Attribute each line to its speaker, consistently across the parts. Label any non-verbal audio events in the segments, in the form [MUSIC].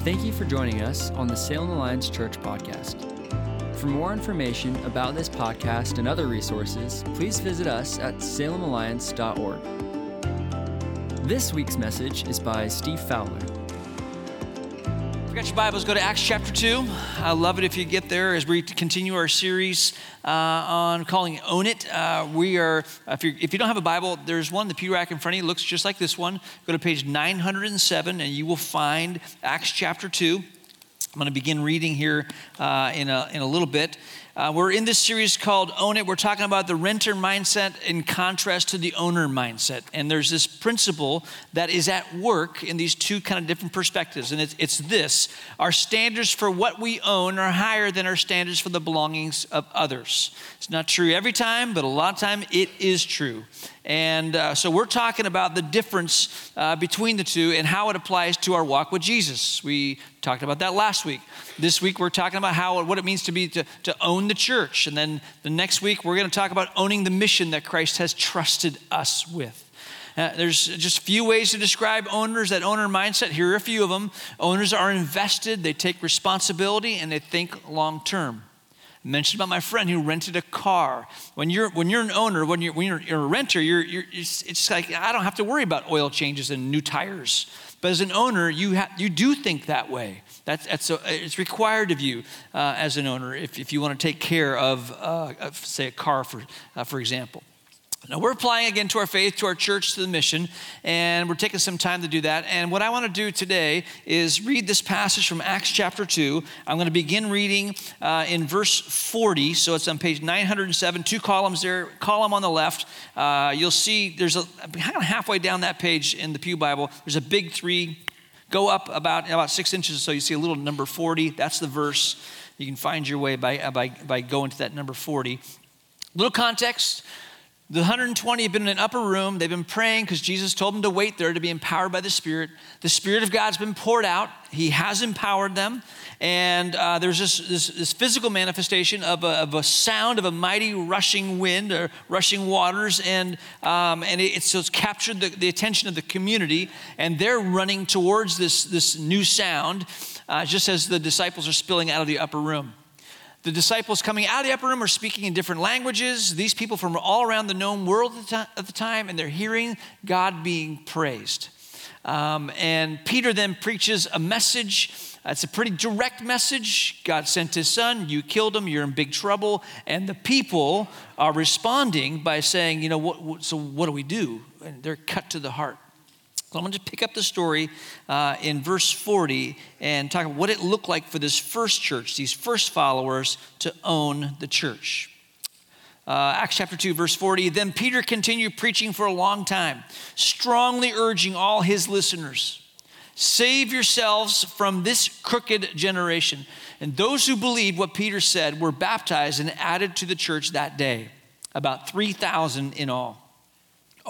Speaker 1: Thank you for joining us on the Salem Alliance Church podcast. For more information about this podcast and other resources, please visit us at salemalliance.org. This week's message is by Steve Fowler.
Speaker 2: Got your Bibles, go to Acts chapter 2. I love it if you get there as we continue our series uh, on calling it Own It. Uh, we are, if, you if you don't have a Bible, there's one, the pew rack in front of you, looks just like this one. Go to page 907 and you will find Acts chapter 2. I'm going to begin reading here uh, in, a, in a little bit. Uh, we're in this series called Own It. We're talking about the renter mindset in contrast to the owner mindset. And there's this principle that is at work in these two kind of different perspectives. And it's, it's this our standards for what we own are higher than our standards for the belongings of others. It's not true every time, but a lot of time it is true. And uh, so we're talking about the difference uh, between the two and how it applies to our walk with Jesus. We talked about that last week. This week we're talking about how what it means to be to, to own the church. And then the next week we're going to talk about owning the mission that Christ has trusted us with. Uh, there's just a few ways to describe owners, that owner mindset. Here are a few of them. Owners are invested, they take responsibility, and they think long term. Mentioned about my friend who rented a car. When you're, when you're an owner, when you're, when you're, you're a renter, you're, you're, it's, it's like, I don't have to worry about oil changes and new tires. But as an owner, you, ha- you do think that way. That's, that's a, it's required of you uh, as an owner if, if you want to take care of, uh, of say, a car, for, uh, for example. Now, we're applying again to our faith, to our church, to the mission, and we're taking some time to do that. And what I want to do today is read this passage from Acts chapter 2. I'm going to begin reading uh, in verse 40. So it's on page 907, two columns there, column on the left. Uh, you'll see there's a kind of halfway down that page in the Pew Bible, there's a big three. Go up about, about six inches or so you see a little number 40. That's the verse. You can find your way by, by, by going to that number 40. Little context. The 120 have been in an upper room. They've been praying because Jesus told them to wait there to be empowered by the Spirit. The Spirit of God's been poured out. He has empowered them. And uh, there's this, this, this, physical manifestation of a, of a, sound of a mighty rushing wind or rushing waters. And, um, and it, it's, so it's captured the, the, attention of the community. And they're running towards this, this new sound uh, just as the disciples are spilling out of the upper room. The disciples coming out of the upper room are speaking in different languages. These people from all around the known world at the time, and they're hearing God being praised. Um, and Peter then preaches a message. It's a pretty direct message. God sent his son, you killed him, you're in big trouble. And the people are responding by saying, you know, what, what, so what do we do? And they're cut to the heart. So I'm going to pick up the story uh, in verse 40 and talk about what it looked like for this first church, these first followers, to own the church. Uh, Acts chapter 2, verse 40. Then Peter continued preaching for a long time, strongly urging all his listeners save yourselves from this crooked generation. And those who believed what Peter said were baptized and added to the church that day, about 3,000 in all.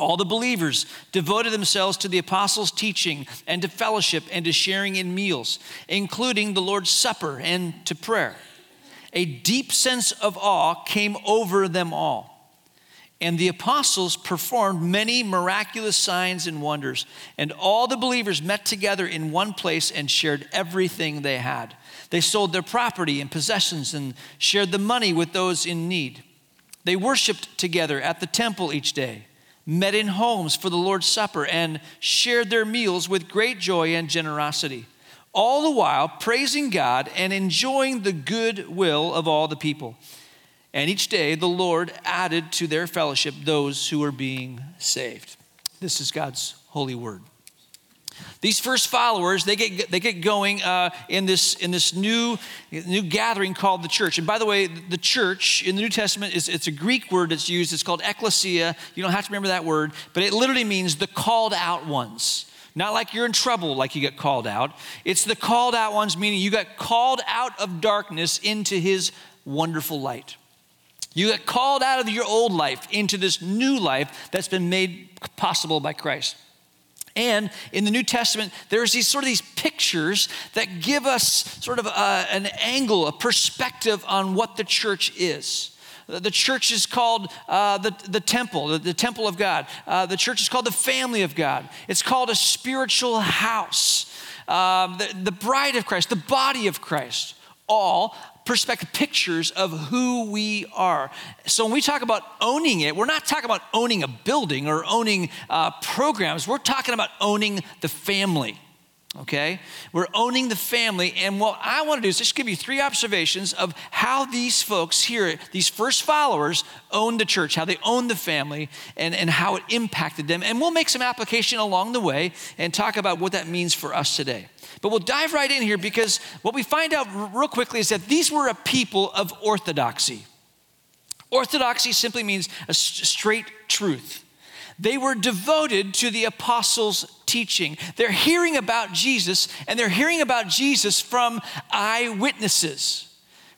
Speaker 2: All the believers devoted themselves to the apostles' teaching and to fellowship and to sharing in meals, including the Lord's Supper and to prayer. A deep sense of awe came over them all. And the apostles performed many miraculous signs and wonders. And all the believers met together in one place and shared everything they had. They sold their property and possessions and shared the money with those in need. They worshiped together at the temple each day met in homes for the Lord's Supper, and shared their meals with great joy and generosity, all the while praising God and enjoying the good will of all the people. And each day the Lord added to their fellowship those who were being saved. This is God's holy word. These first followers, they get, they get going uh, in, this, in this new, new gathering called the church. And by the way, the church in the New Testament, is it's a Greek word that's used. It's called ecclesia. You don't have to remember that word, but it literally means the called out ones. Not like you're in trouble, like you get called out. It's the called out ones, meaning you got called out of darkness into his wonderful light. You got called out of your old life into this new life that's been made possible by Christ. And in the New Testament, there's these sort of these pictures that give us sort of a, an angle, a perspective on what the church is. The church is called uh, the, the temple, the, the temple of God. Uh, the church is called the family of God. It's called a spiritual house. um, the, the bride of Christ, the body of Christ, all perspective pictures of who we are. So when we talk about owning it, we're not talking about owning a building or owning uh, programs. We're talking about owning the family okay? We're owning the family. And what I want to do is just give you three observations of how these folks here, these first followers, owned the church, how they owned the family, and, and how it impacted them. And we'll make some application along the way and talk about what that means for us today. But we'll dive right in here because what we find out real quickly is that these were a people of orthodoxy. Orthodoxy simply means a straight truth. They were devoted to the apostles' teaching. They're hearing about Jesus, and they're hearing about Jesus from eyewitnesses.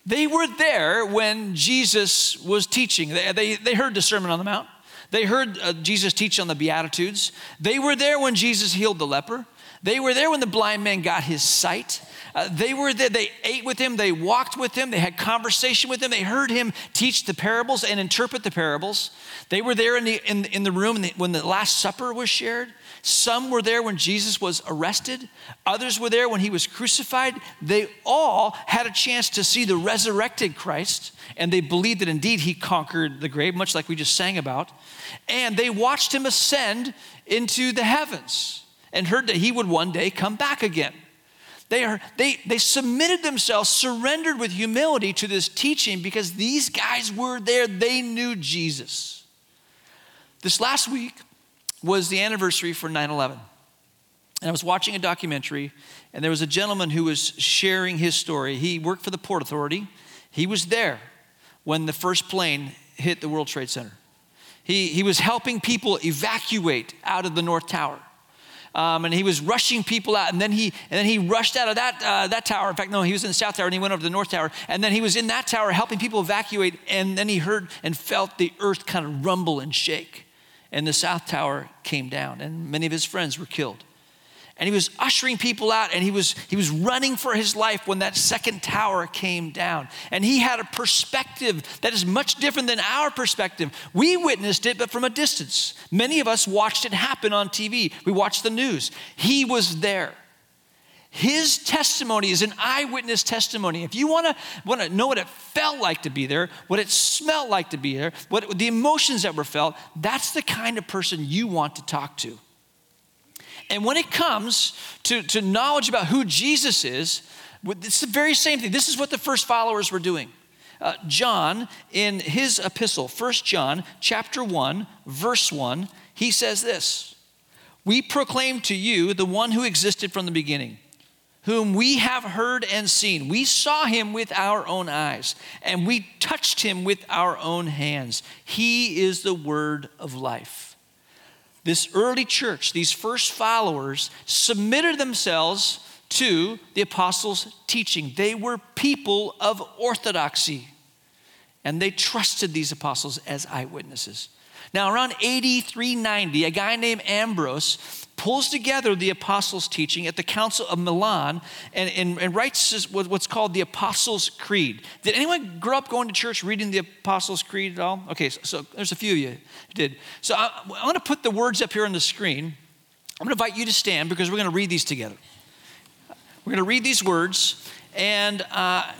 Speaker 2: They were there when Jesus was teaching. They, they, they heard the Sermon on the Mount. They heard uh, Jesus teach on the Beatitudes. They were there when Jesus healed the leper. They were there when the blind man got his sight. Uh, they were there, they ate with him, they walked with him, they had conversation with him, they heard him teach the parables and interpret the parables. They were there in the, in, in the room when the Last Supper was shared. Some were there when Jesus was arrested, others were there when he was crucified. They all had a chance to see the resurrected Christ, and they believed that indeed he conquered the grave, much like we just sang about. And they watched him ascend into the heavens and heard that he would one day come back again. They, are, they, they submitted themselves, surrendered with humility to this teaching because these guys were there. They knew Jesus. This last week was the anniversary for 9 11. And I was watching a documentary, and there was a gentleman who was sharing his story. He worked for the Port Authority, he was there when the first plane hit the World Trade Center. He, he was helping people evacuate out of the North Tower um, and he was rushing people out. And then he, and then he rushed out of that, uh, that tower. In fact, no, he was in the South Tower and he went over to the North Tower. And then he was in that tower helping people evacuate. And then he heard and felt the earth kind of rumble and shake. And the South Tower came down, and many of his friends were killed and he was ushering people out and he was he was running for his life when that second tower came down. And he had a perspective that is much different than our perspective. We witnessed it but from a distance. Many of us watched it happen on tv we watched the news. He was there. His testimony is an eyewitness testimony. If you want to want to know what it felt like to be there, what it smelled like to be there, what the emotions that were felt, that's the kind of person you want to talk to. And when it comes to, to knowledge about who Jesus is, it's the very same thing. This is what the first followers were doing. Uh, John, in his epistle, 1 John chapter 1, verse 1, he says this We proclaim to you the one who existed from the beginning, whom we have heard and seen. We saw him with our own eyes, and we touched him with our own hands. He is the word of life. This early church, these first followers, submitted themselves to the apostles' teaching. They were people of orthodoxy, and they trusted these apostles as eyewitnesses. Now, around AD 390, a guy named Ambrose pulls together the apostles' teaching at the Council of Milan and, and, and, writes what's called the Apostles' Creed. Did anyone grow up going to church reading the Apostles' Creed at all? Okay, so, so there's a few of you did. So I, I'm going to put the words up here on the screen. I'm going to invite you to stand because we're going to read these together. We're going to read these words, and uh,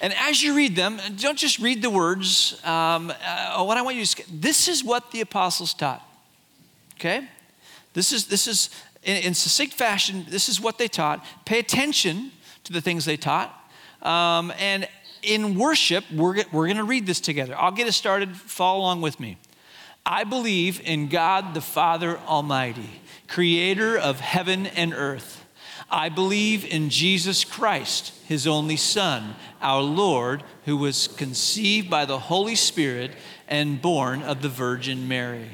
Speaker 2: and as you read them, don't just read the words. Um, uh, what I want you to this is what the apostles taught. Okay? This is, this is in, in succinct fashion, this is what they taught. Pay attention to the things they taught. Um, and in worship, we're, we're going to read this together. I'll get us started. Follow along with me. I believe in God the Father Almighty, creator of heaven and earth. I believe in Jesus Christ, his only Son, our Lord, who was conceived by the Holy Spirit and born of the Virgin Mary.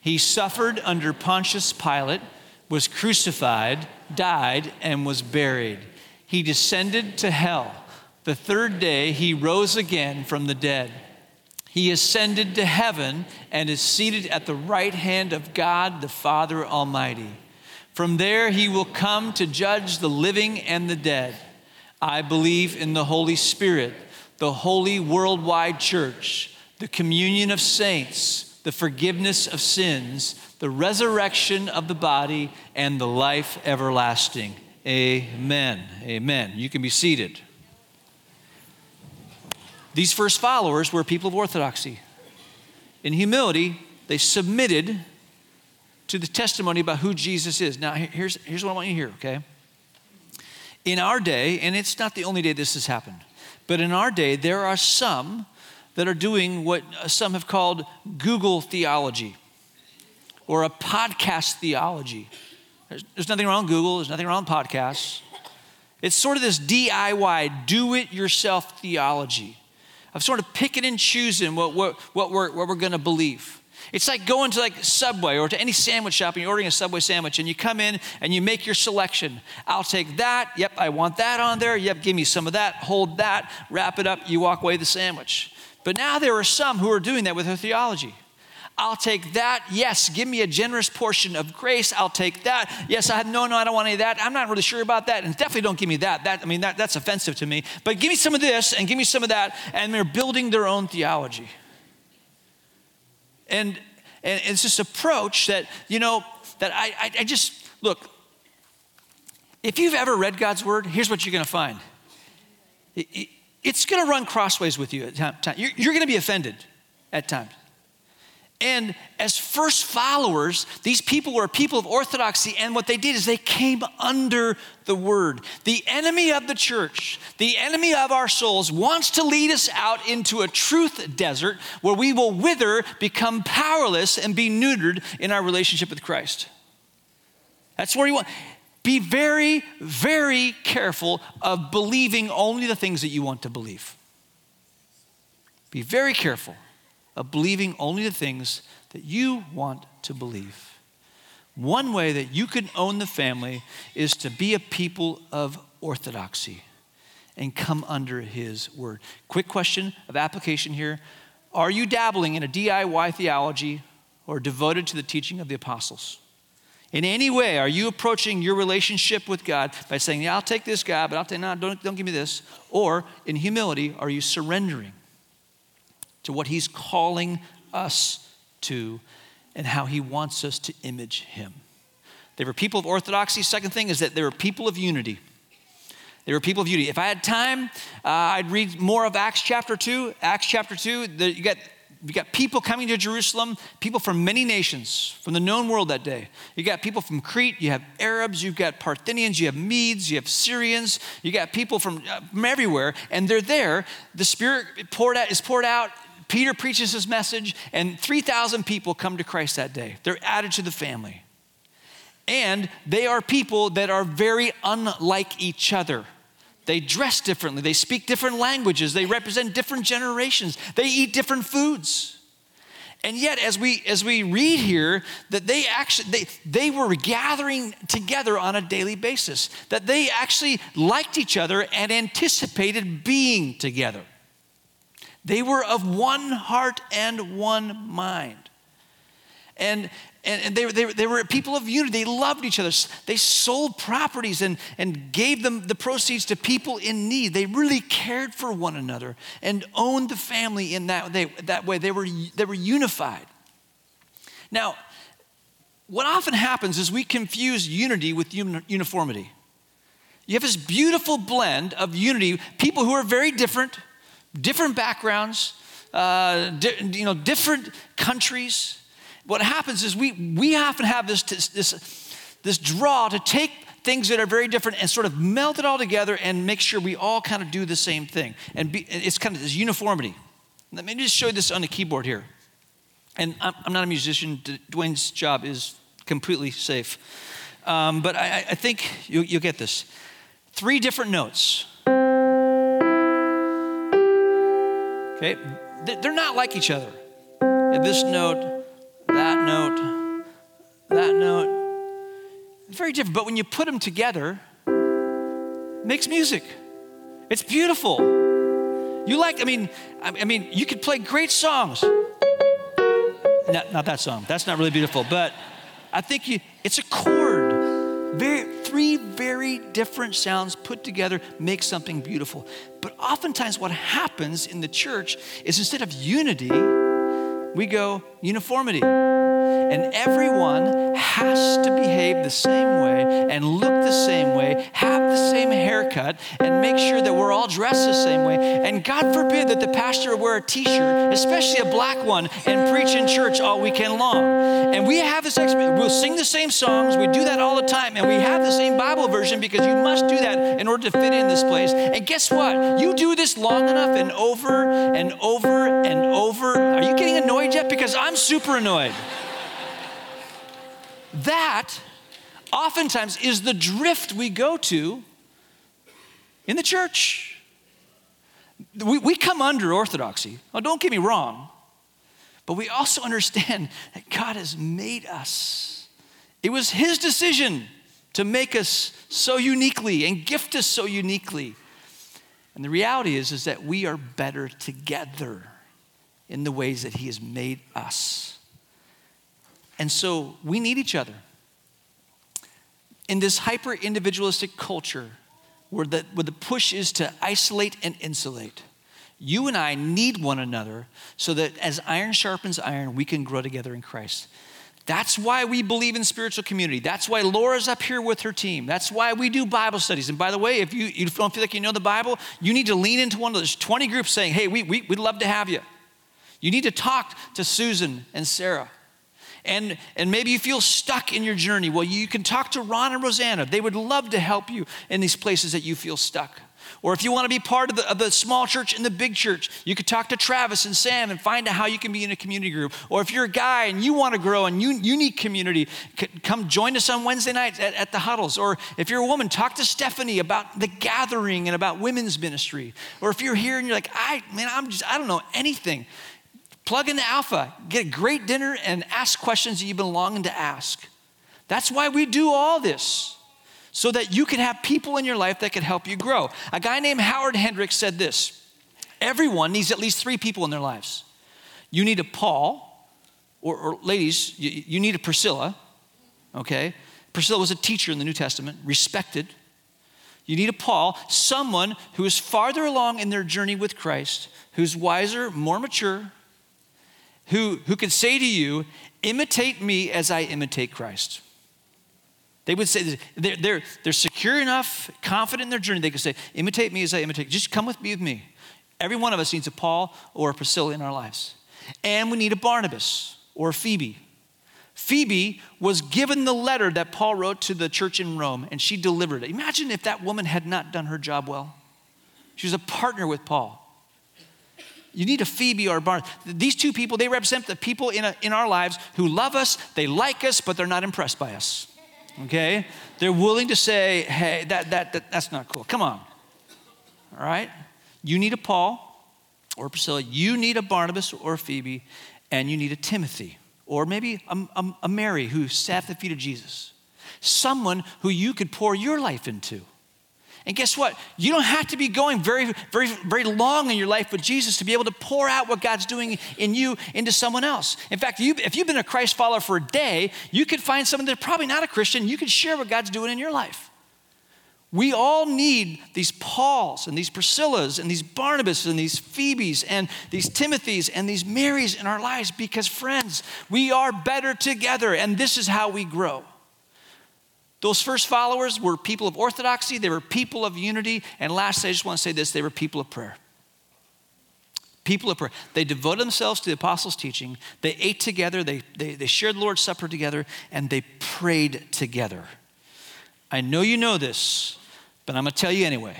Speaker 2: He suffered under Pontius Pilate, was crucified, died, and was buried. He descended to hell. The third day, he rose again from the dead. He ascended to heaven and is seated at the right hand of God the Father Almighty. From there, he will come to judge the living and the dead. I believe in the Holy Spirit, the holy worldwide church, the communion of saints, the forgiveness of sins, the resurrection of the body, and the life everlasting. Amen. Amen. You can be seated. These first followers were people of orthodoxy. In humility, they submitted to the testimony about who Jesus is. Now, here's, here's what I want you to hear, okay? In our day, and it's not the only day this has happened, but in our day, there are some that are doing what some have called Google theology or a podcast theology. There's, there's nothing wrong with Google, there's nothing wrong with podcasts. It's sort of this DIY, do it yourself theology of sort of picking and choosing what, what, what we're, what we're going to believe. It's like going to like Subway or to any sandwich shop and you're ordering a Subway sandwich and you come in and you make your selection. I'll take that. Yep, I want that on there. Yep, give me some of that. Hold that. Wrap it up. You walk away with the sandwich. But now there are some who are doing that with their theology. I'll take that. Yes, give me a generous portion of grace. I'll take that. Yes, I have no, no, I don't want any of that. I'm not really sure about that. And definitely don't give me that. That I mean, that, that's offensive to me. But give me some of this and give me some of that. And they're building their own theology. And and it's this approach that, you know, that I, I, I just look, if you've ever read God's word, here's what you're gonna find. It, it, it's gonna run crossways with you at times. You're, you're gonna be offended at times. And as first followers, these people were people of orthodoxy, and what they did is they came under the word. The enemy of the church, the enemy of our souls, wants to lead us out into a truth desert where we will wither, become powerless, and be neutered in our relationship with Christ. That's where he wants. Be very, very careful of believing only the things that you want to believe. Be very careful of believing only the things that you want to believe. One way that you can own the family is to be a people of orthodoxy and come under his word. Quick question of application here Are you dabbling in a DIY theology or devoted to the teaching of the apostles? In any way, are you approaching your relationship with God by saying, Yeah, I'll take this, God, but I'll take, no, don't, don't give me this? Or in humility, are you surrendering to what He's calling us to and how He wants us to image Him. They were people of orthodoxy. Second thing is that they were people of unity. They were people of unity. If I had time, uh, I'd read more of Acts chapter 2. Acts chapter 2, the, you got you got people coming to Jerusalem, people from many nations, from the known world that day. You got people from Crete, you have Arabs, you've got Parthians, you have Medes, you have Syrians, you got people from, uh, from everywhere, and they're there. The Spirit poured out, is poured out Peter preaches his message, and 3,000 people come to Christ that day. They're added to the family. And they are people that are very unlike each other. They dress differently, they speak different languages, they represent different generations, they eat different foods. And yet, as we as we read here, that they actually they, they were gathering together on a daily basis, that they actually liked each other and anticipated being together. They were of one heart and one mind. And, and, and they, they, they were people of unity. They loved each other. They sold properties and, and gave them the proceeds to people in need. They really cared for one another and owned the family in that, they, that way. They were, they were unified. Now, what often happens is we confuse unity with uniformity. You have this beautiful blend of unity, people who are very different different backgrounds, uh, di- you know, different countries. What happens is we, we often have this, this, this draw to take things that are very different and sort of melt it all together and make sure we all kind of do the same thing. And be, it's kind of this uniformity. Let me just show you this on the keyboard here. And I'm, I'm not a musician, Dwayne's job is completely safe. Um, but I, I think you, you'll get this. Three different notes Okay? They're not like each other. This note, that note, that note. Very different. But when you put them together, makes music. It's beautiful. You like, I mean, I mean, you could play great songs. Not, not that song. That's not really beautiful. But I think you, it's a chord. Very, three very different sounds put together make something beautiful. But oftentimes, what happens in the church is instead of unity, we go uniformity. And everyone has to behave the same way and look the same way, have the same haircut, and make sure that we're all dressed the same way. And God forbid that the pastor wear a t shirt, especially a black one, and preach in church all weekend long. And we have this. We'll sing the same songs, we do that all the time, and we have the same Bible version because you must do that in order to fit in this place. And guess what? You do this long enough and over and over and over. Are you getting annoyed yet? Because I'm super annoyed. That oftentimes is the drift we go to in the church. We, we come under orthodoxy. Oh, don't get me wrong. But we also [LAUGHS] understand that God has made us. It was His decision to make us so uniquely and gift us so uniquely. And the reality is, is that we are better together in the ways that He has made us. And so we need each other. In this hyper individualistic culture where the, where the push is to isolate and insulate, you and I need one another so that as iron sharpens iron, we can grow together in Christ. That's why we believe in spiritual community. That's why Laura's up here with her team. That's why we do Bible studies. And by the way, if you, you don't feel like you know the Bible, you need to lean into one of those 20 groups saying, hey, we, we, we'd love to have you. You need to talk to Susan and Sarah. And, and maybe you feel stuck in your journey. Well, you can talk to Ron and Rosanna. They would love to help you in these places that you feel stuck. Or if you want to be part of the, of the small church and the big church, you could talk to Travis and Sam and find out how you can be in a community group. Or if you're a guy and you want to grow and you, you need community, come join us on Wednesday nights at, at the huddles. Or if you're a woman, talk to Stephanie about the gathering and about women's ministry. Or if you're here and you're like, I, man, I'm just, I don't know anything. Plug into Alpha, get a great dinner, and ask questions that you've been longing to ask. That's why we do all this so that you can have people in your life that can help you grow. A guy named Howard Hendricks said this Everyone needs at least three people in their lives. You need a Paul, or, or ladies, you, you need a Priscilla, okay? Priscilla was a teacher in the New Testament, respected. You need a Paul, someone who is farther along in their journey with Christ, who's wiser, more mature, who, who can say to you, imitate me as I imitate Christ. They would say they're, they're, they're secure enough, confident in their journey, they could say, imitate me as I imitate. Just come with me with me. Every one of us needs a Paul or a Priscilla in our lives. And we need a Barnabas or a Phoebe. Phoebe was given the letter that Paul wrote to the church in Rome, and she delivered it. Imagine if that woman had not done her job well. She was a partner with Paul. You need a Phoebe or a Barnabas. These two people, they represent the people in, a, in our lives who love us, they like us, but they're not impressed by us okay? They're willing to say, hey, that, that, that, that's not cool. Come on. All right? You need a Paul or Priscilla, you need a Barnabas or a Phoebe, and you need a Timothy or maybe a, a, a Mary who sat at the feet of Jesus. Someone who you could pour your life into. And guess what? You don't have to be going very, very, very long in your life with Jesus to be able to pour out what God's doing in you into someone else. In fact, you, if you've been a Christ follower for a day, you could find someone that's probably not a Christian. You could share what God's doing in your life. We all need these Pauls and these Priscillas and these Barnabas and these Phoebes and these Timothys and these Marys in our lives because, friends, we are better together and this is how we grow. Those first followers were people of orthodoxy, they were people of unity, and lastly, I just want to say this they were people of prayer. People of prayer. They devoted themselves to the apostles' teaching, they ate together, they, they, they shared the Lord's Supper together, and they prayed together. I know you know this, but I'm going to tell you anyway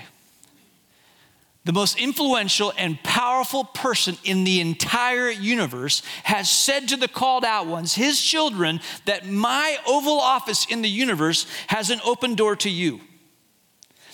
Speaker 2: the most influential and powerful person in the entire universe, has said to the called out ones, his children, that my Oval Office in the universe has an open door to you.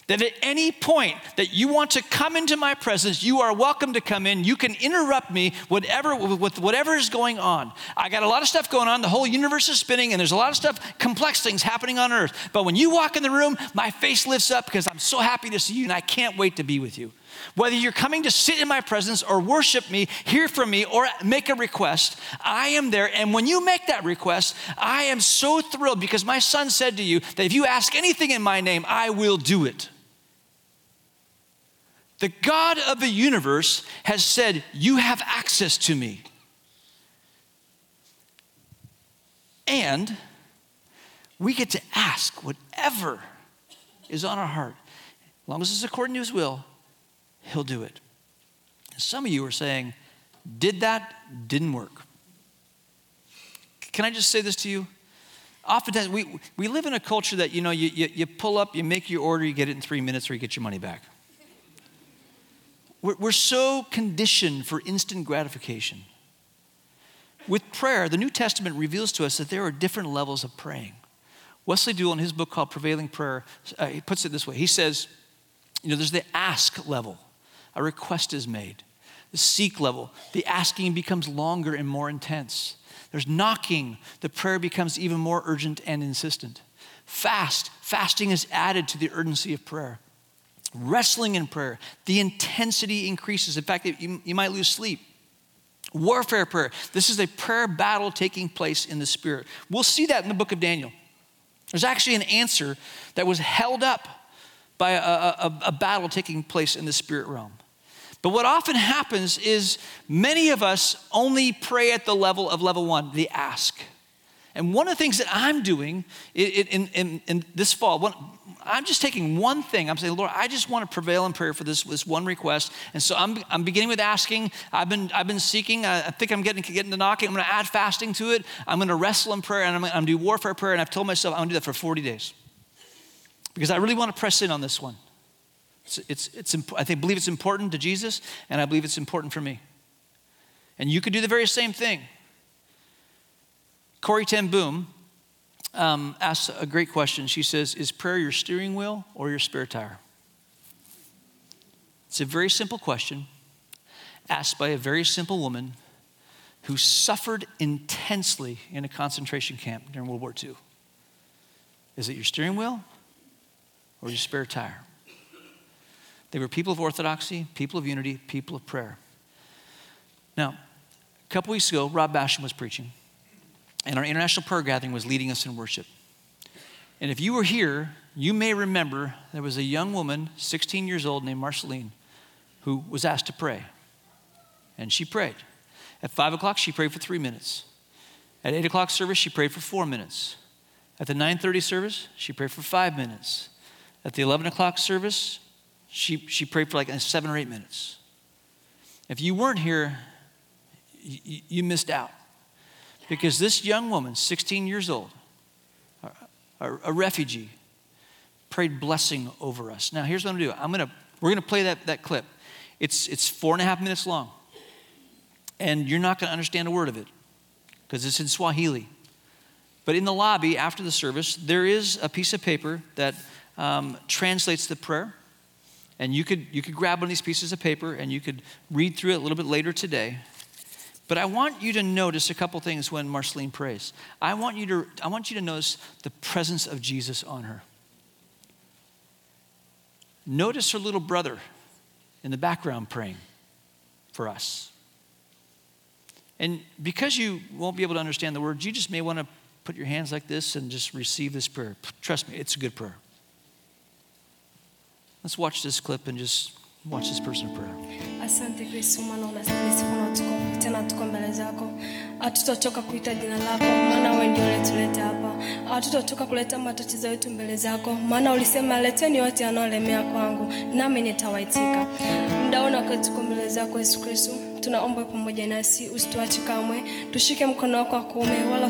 Speaker 2: That at any point that you want to come into my presence, you are welcome to come in. You can interrupt me whatever, with whatever is going on. I got a lot of stuff going on. The whole universe is spinning, and there's a lot of stuff, complex things happening on earth. But when you walk in the room, my face lifts up because I'm so happy to see you, and I can't wait to be with you. Whether you're coming to sit in my presence or worship me, hear from me, or make a request, I am there. And when you make that request, I am so thrilled because my son said to you that if you ask anything in my name, I will do it. The God of the universe has said, You have access to me. And we get to ask whatever is on our heart. As long as it's according to his will, he'll do it. Some of you are saying, did that, didn't work. Can I just say this to you? Oftentimes, we, we live in a culture that, you know, you, you, you pull up, you make your order, you get it in three minutes, or you get your money back. We're, we're so conditioned for instant gratification. With prayer, the New Testament reveals to us that there are different levels of praying. Wesley Duewel, in his book called Prevailing Prayer, uh, he puts it this way. He says, you know, there's the ask level, a request is made. The seek level, the asking becomes longer and more intense. There's knocking, the prayer becomes even more urgent and insistent. Fast, fasting is added to the urgency of prayer. Wrestling in prayer, the intensity increases. In fact, you, you might lose sleep. Warfare prayer, this is a prayer battle taking place in the spirit. We'll see that in the book of Daniel. There's actually an answer that was held up by a, a, a battle taking place in the spirit realm. But what often happens is many of us only pray at the level of level one, the ask. And one of the things that I'm doing in, in, in this fall, one, I'm just taking one thing. I'm saying, Lord, I just want to prevail in prayer for this, this one request. And so I'm, I'm beginning with asking. I've been, I've been seeking. I, I think I'm getting, getting to knocking. I'm going to add fasting to it. I'm going to wrestle in prayer and I'm, I'm going to do warfare prayer. And I've told myself I'm going to do that for 40 days because I really want to press in on this one. It's, it's, it's, I think, believe it's important to Jesus, and I believe it's important for me. And you could do the very same thing. Corrie ten Boom um, asks a great question. She says, Is prayer your steering wheel or your spare tire? It's a very simple question asked by a very simple woman who suffered intensely in a concentration camp during World War II. Is it your steering wheel or your spare tire? They were people of orthodoxy, people of unity, people of prayer. Now, a couple weeks ago, Rob Basham was preaching, and our international prayer gathering was leading us in worship. And if you were here, you may remember there was a young woman, 16 years old, named Marceline, who was asked to pray. And she prayed. At 5 o'clock, she prayed for three minutes. At 8 o'clock service, she prayed for four minutes. At the 9.30 service, she prayed for five minutes. At the 11 o'clock service, she, she prayed for like seven or eight minutes. If you weren't here, you, you missed out. Because this young woman, 16 years old, a, a refugee, prayed blessing over us. Now, here's what I'm gonna do. I'm gonna, we're gonna play that, that clip. It's, it's four and a half minutes long. And you're not gonna understand a word of it because it's in Swahili. But in the lobby after the service, there is a piece of paper that um, translates the prayer. And you could, you could grab one of these pieces of paper and you could read through it a little bit later today. But I want you to notice a couple things when Marceline prays. I want you to, I want you to notice the presence of Jesus on her. Notice her little brother in the background praying for us. And because you won't be able to understand the words, you just may want to put your hands like this and just receive this prayer. Trust me, it's a good prayer. Let's watch this clip and just watch this person in prayer.
Speaker 3: Asante Kristo, maana unastahili utukufu. Tena tuko mbele zako, hatutachoka kuita jina lako, maana wewe ndio hapa. Hatutachoka kuleta matatizo yetu mbele zako, maana ulisema leteni wote wanaolemea kwangu, nami nitawaitika. Mdaona tuko mbele zako Yesu Kristo, tunaomba pamoja nasi, usituache kamwe, tushike mkono wako wa kuume, wala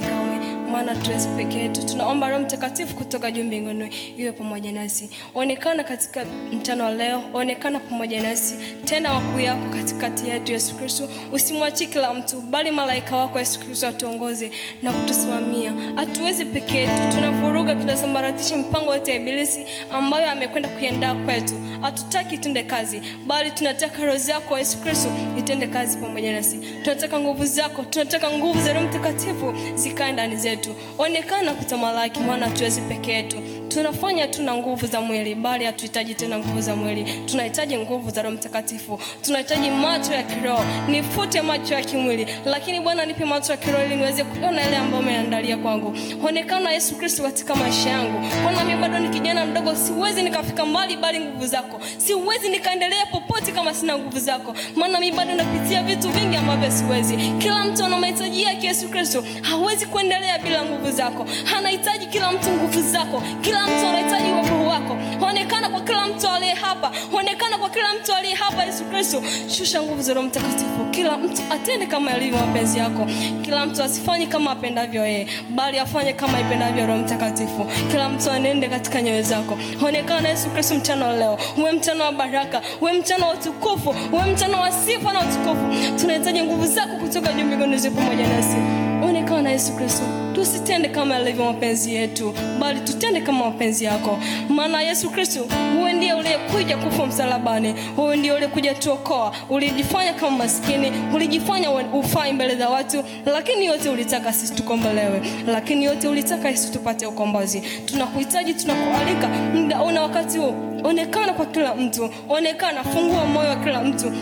Speaker 3: kamwe, maana tuwezi peke yetu. Tunaomba Roho Mtakatifu kutoka juu mbinguni iwe pamoja nasi, onekana katika mchana wa leo, onekana pamoja nasi, tena wakuu yako katikati yetu Yesu Kristo. Usimwachie kila mtu, bali malaika wako Yesu Kristo atuongoze na kutusimamia. Hatuwezi peke yetu, tunavuruga, tunasambaratisha mpango wote ya Ibilisi ambayo amekwenda kuiandaa kwetu. Hatutaki itende kazi, bali tunataka roho zako Yesu Kristo itende kazi pamoja nasi. Tunataka nguvu zako, tunataka nguvu za Roho Mtakatifu zikae ndani zetu. Onekana kutamalaki, maana hatuwezi peke yetu. Tunafanya tu na nguvu za mwili bali hatuhitaji tena nguvu za mwili. Tunahitaji nguvu za roho mtakatifu. Tunahitaji macho ya kiroho. Nifute macho ya kimwili. Lakini bwana nipe macho ya kiroho ili niweze kuona yale ambayo umeandalia kwangu. Onekana yesu kristo katika maisha yangu. Kwana mimi bado ni kijana mdogo siwezi nikafika mbali bali nguvu zako. Siwezi nikaendelea popote kama sina nguvu zako. Maana mimi bado napitia vitu vingi ambavyo siwezi. Kila mtu ana mahitaji yake yesu kristo. Hawezi kuendelea bila nguvu zako. Anahitaji kila mtu nguvu zako. Kila mtu anahitaji wokovu wako onekana kwa kila mtu aliye hapa. Onekana kwa kila mtu aliye hapa yesu kristo. Shusha nguvu za roho mtakatifu. Kila mtu atende kama yalivyo mapenzi yako. Kila mtu asifanye kama apendavyo yeye bali afanye kama ipendavyo roho mtakatifu. Kila mtu anende katika nyoyo zako. Onekana yesu kristo mchana wa leo. Uwe mchana wa baraka. Uwe mchana wa utukufu. Uwe mchana wa sifa na utukufu. Tunahitaji nguvu zako kutoka juu mbinguni zipo pamoja nasi onekana na yesu kristo. Tusitende kama yalivyo mapenzi yetu bali tutende kama mapenzi yako. Maana yesu kristo huwe ndiye uliyekuja kufa msalabani. Huwe ndiye uliyekuja tuokoa. Ulijifanya kama maskini ulijifanya ufai mbele za watu lakini yote ulitaka sisi tukombolewe. Lakini yote ulitaka sisi tupate ukombozi. Tunakuhitaji tunakualika muda una wakati huu onekana kwa kila mtu. Onekana fungua moyo wa kila mtu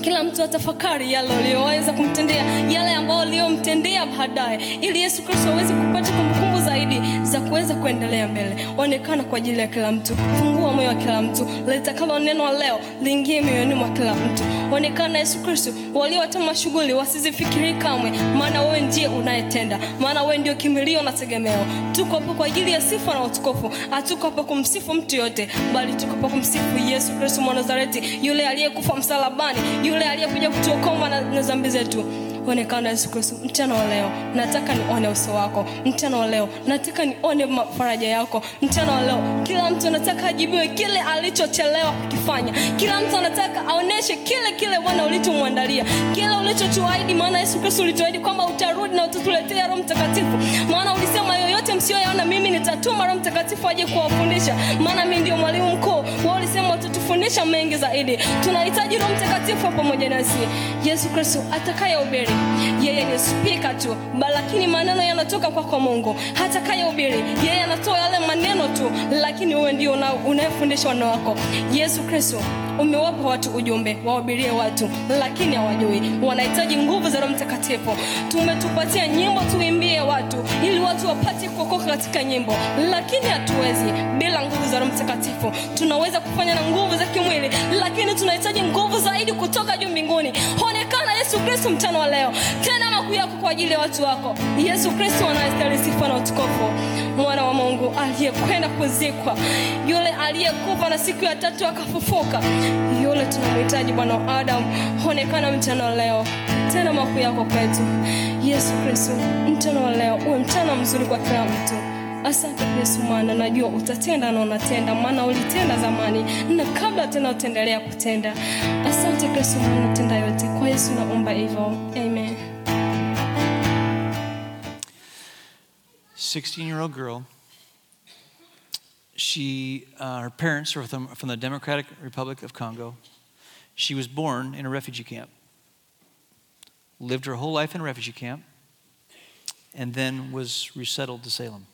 Speaker 3: kila mtu atafakari yale uliyoweza kumtendea yale ambayo uliyomtendea baadaye. Ili yesu kristo aweze kupata kumbukumbu zaidi za kuweza kuendelea mbele. Onekana kwa ajili ya kila mtu. Fungua moyo wa kila mtu. Litakalo neno leo liingie mioyoni mwa kila mtu. Onekana yesu kristo waliowatama shughuli wasizifikiri kamwe. Maana wewe ndiye unayetenda. Maana wewe ndio kimbilio na tegemeo. Tuko hapa kwa ajili ya sifa na utukufu. Hatuko hapa kumsifu mtu yote bali tuko hapa kumsifu yesu kristo mwanazareti yule aliyekufa msalabani yule aliyekuja kutuokoa na, dhambi zambi zetu onekana yesu kristo. Mchana wa leo nataka nione uso wako. Mchana wa leo nataka nione faraja yako. Mchana wa leo kila mtu anataka ajibiwe kile alichochelewa kukifanya. Kila mtu anataka aoneshe kile kile bwana ulichomwandalia. Kile ulichotuahidi maana yesu kristo ulituahidi kwamba utarudi na utatuletea roho mtakatifu. Maana ulisema yoyote msiyoyaona mimi nitatuma roho mtakatifu aje kuwafundisha. Maana mimi ndio mwalimu mkuu. Wao. ulisema utatufundisha mengi zaidi. Tunahitaji roho mtakatifu pamoja nasi. Yesu kristo atakayehubiri yeye ni spika tu lakini maneno yanatoka kwako kwa mungu ubiri yeye anatoa yale maneno tu lakini wewe ndio unayefundisha wana wako. Yesu kristo umewapa watu ujumbe wahubirie watu lakini hawajui. Wanahitaji nguvu za roho mtakatifu. Tumetupatia nyimbo tuimbie watu ili watu wapate kuokoka katika nyimbo. Lakini hatuwezi bila nguvu za roho mtakatifu. Tunaweza kufanya na nguvu za kimwili lakini tunahitaji nguvu zaidi kutoka juu mbinguni. Onekana yesu kristo mchana wa leo. Tena makuu yako kwa ajili ya watu wako. Yesu kristo anayestahili sifa na utukufu. Mwana wa mungu aliyekwenda kuzikwa. Yule aliyekufa na siku ya tatu akafufuka. Yule tunamhitaji bwana wa adamu onekana mchana wa leo. Tena makuu yako kwetu. Yesu kristo mchana wa leo. Uwe mchana mzuri kwa kila mtu asante yesu mwana najua utatenda na unatenda maana ulitenda zamani na kabla tena utaendelea kutenda. Asante kristo mwana tenda yote. Kwa yesu naomba hivyo. Amen.
Speaker 2: 16 year old girl she uh, her parents are from, from the democratic republic of congo. She was born in a refugee camp lived her whole life in a refugee camp and then was resettled to salem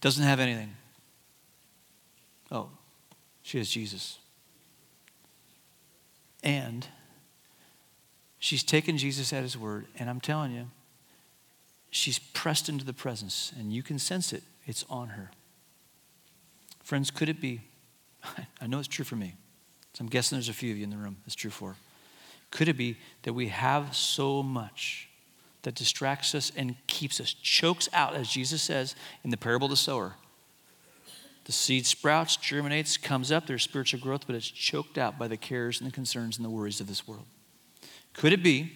Speaker 2: doesn't have anything. Oh, she has Jesus. And she's taken Jesus at his word, and I'm telling you, she's pressed into the presence, and you can sense it. It's on her. Friends, could it be? [LAUGHS] I know it's true for me. So I'm guessing there's a few of you in the room it's true for. Could it be that we have so much that distracts us and keeps us, chokes out, as Jesus says in the parable of the sower. The seed sprouts, germinates, comes up, there's spiritual growth, but it's choked out by the cares and the concerns and the worries of this world. Could it be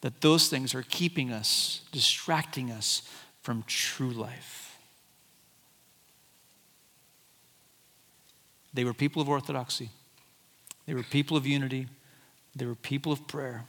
Speaker 2: that those things are keeping us, distracting us from true life? They were people of orthodoxy, they were people of unity, they were people of prayer.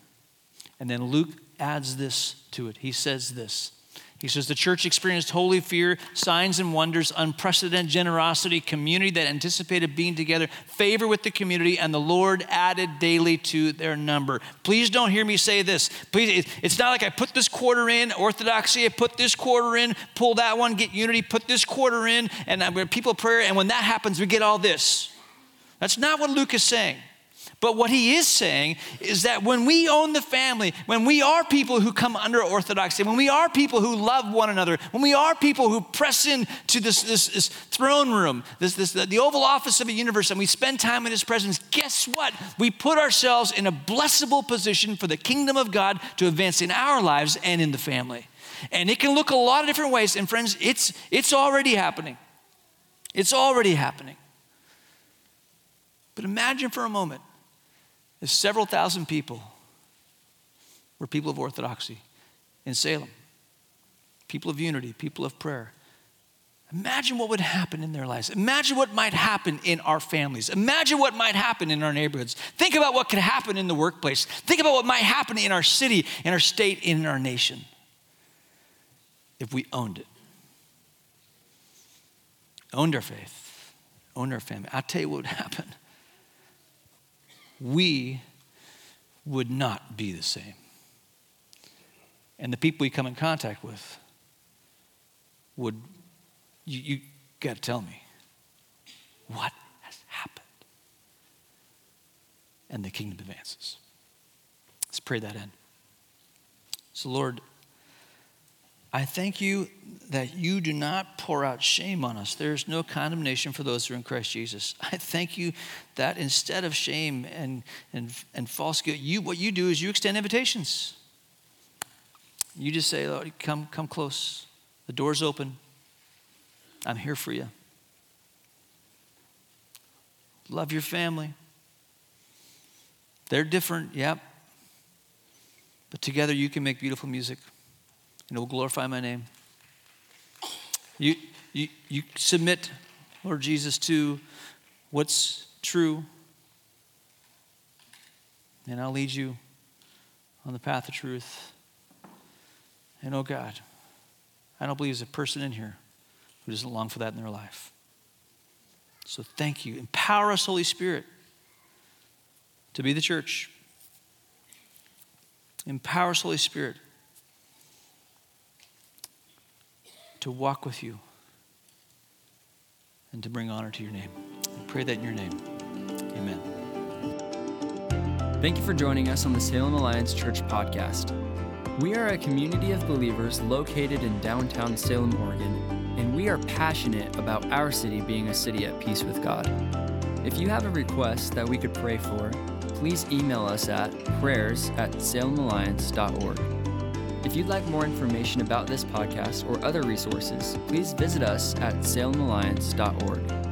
Speaker 2: And then Luke adds this to it. He says this He says the church experienced holy fear, signs and wonders, unprecedented generosity, community that anticipated being together, favor with the community, and the Lord added daily to their number. Please don't hear me say this. Please, it's not like I put this quarter in, orthodoxy, I put this quarter in, pull that one, get unity, put this quarter in, and I'm people prayer, and when that happens, we get all this. That's not what Luke is saying. But what he is saying is that when we own the family, when we are people who come under orthodoxy, when we are people who love one another, when we are people who press into this, this, this throne room, this, this, the Oval Office of the universe, and we spend time in his presence, guess what? We put ourselves in a blessable position for the kingdom of God to advance in our lives and in the family. And it can look a lot of different ways. And friends, it's, it's already happening. It's already happening. But imagine for a moment if several thousand people were people of orthodoxy in Salem, people of unity, people of prayer. Imagine what would happen in their lives. Imagine what might happen in our families. Imagine what might happen in our neighborhoods. Think about what could happen in the workplace. Think about what might happen in our city, in our state, in our nation if we owned it. Owned our faith, owned our family. I'll tell you what would happen we would not be the same. And the people we come in contact with would, you, you got to tell me, what has happened? And the kingdom advances. Let's pray that in. So, Lord, I thank you that you do not pour out shame on us. There is no condemnation for those who are in Christ Jesus. I thank you that instead of shame and, and, and false guilt, you, what you do is you extend invitations. You just say, Lord, come, come close. The door's open. I'm here for you. Love your family. They're different, yep. But together you can make beautiful music and it will glorify my name. You, you, you submit, Lord Jesus, to what's true, and I'll lead you on the path of truth. And oh God, I don't believe there's a person in here who doesn't long for that in their life. So thank you. Empower us, Holy Spirit, to be the church. Empower us, Holy Spirit, to walk with you and to bring honor to your name. I pray that in your name. Amen.
Speaker 1: Thank you for joining us on the Salem Alliance Church podcast. We are a community of believers located in downtown Salem, Oregon, and we are passionate about our city being a city at peace with God. If you have a request that we could pray for, please email us at prayers at salemalliance.org. If you'd like more information about this podcast or other resources, please visit us at salemalliance.org.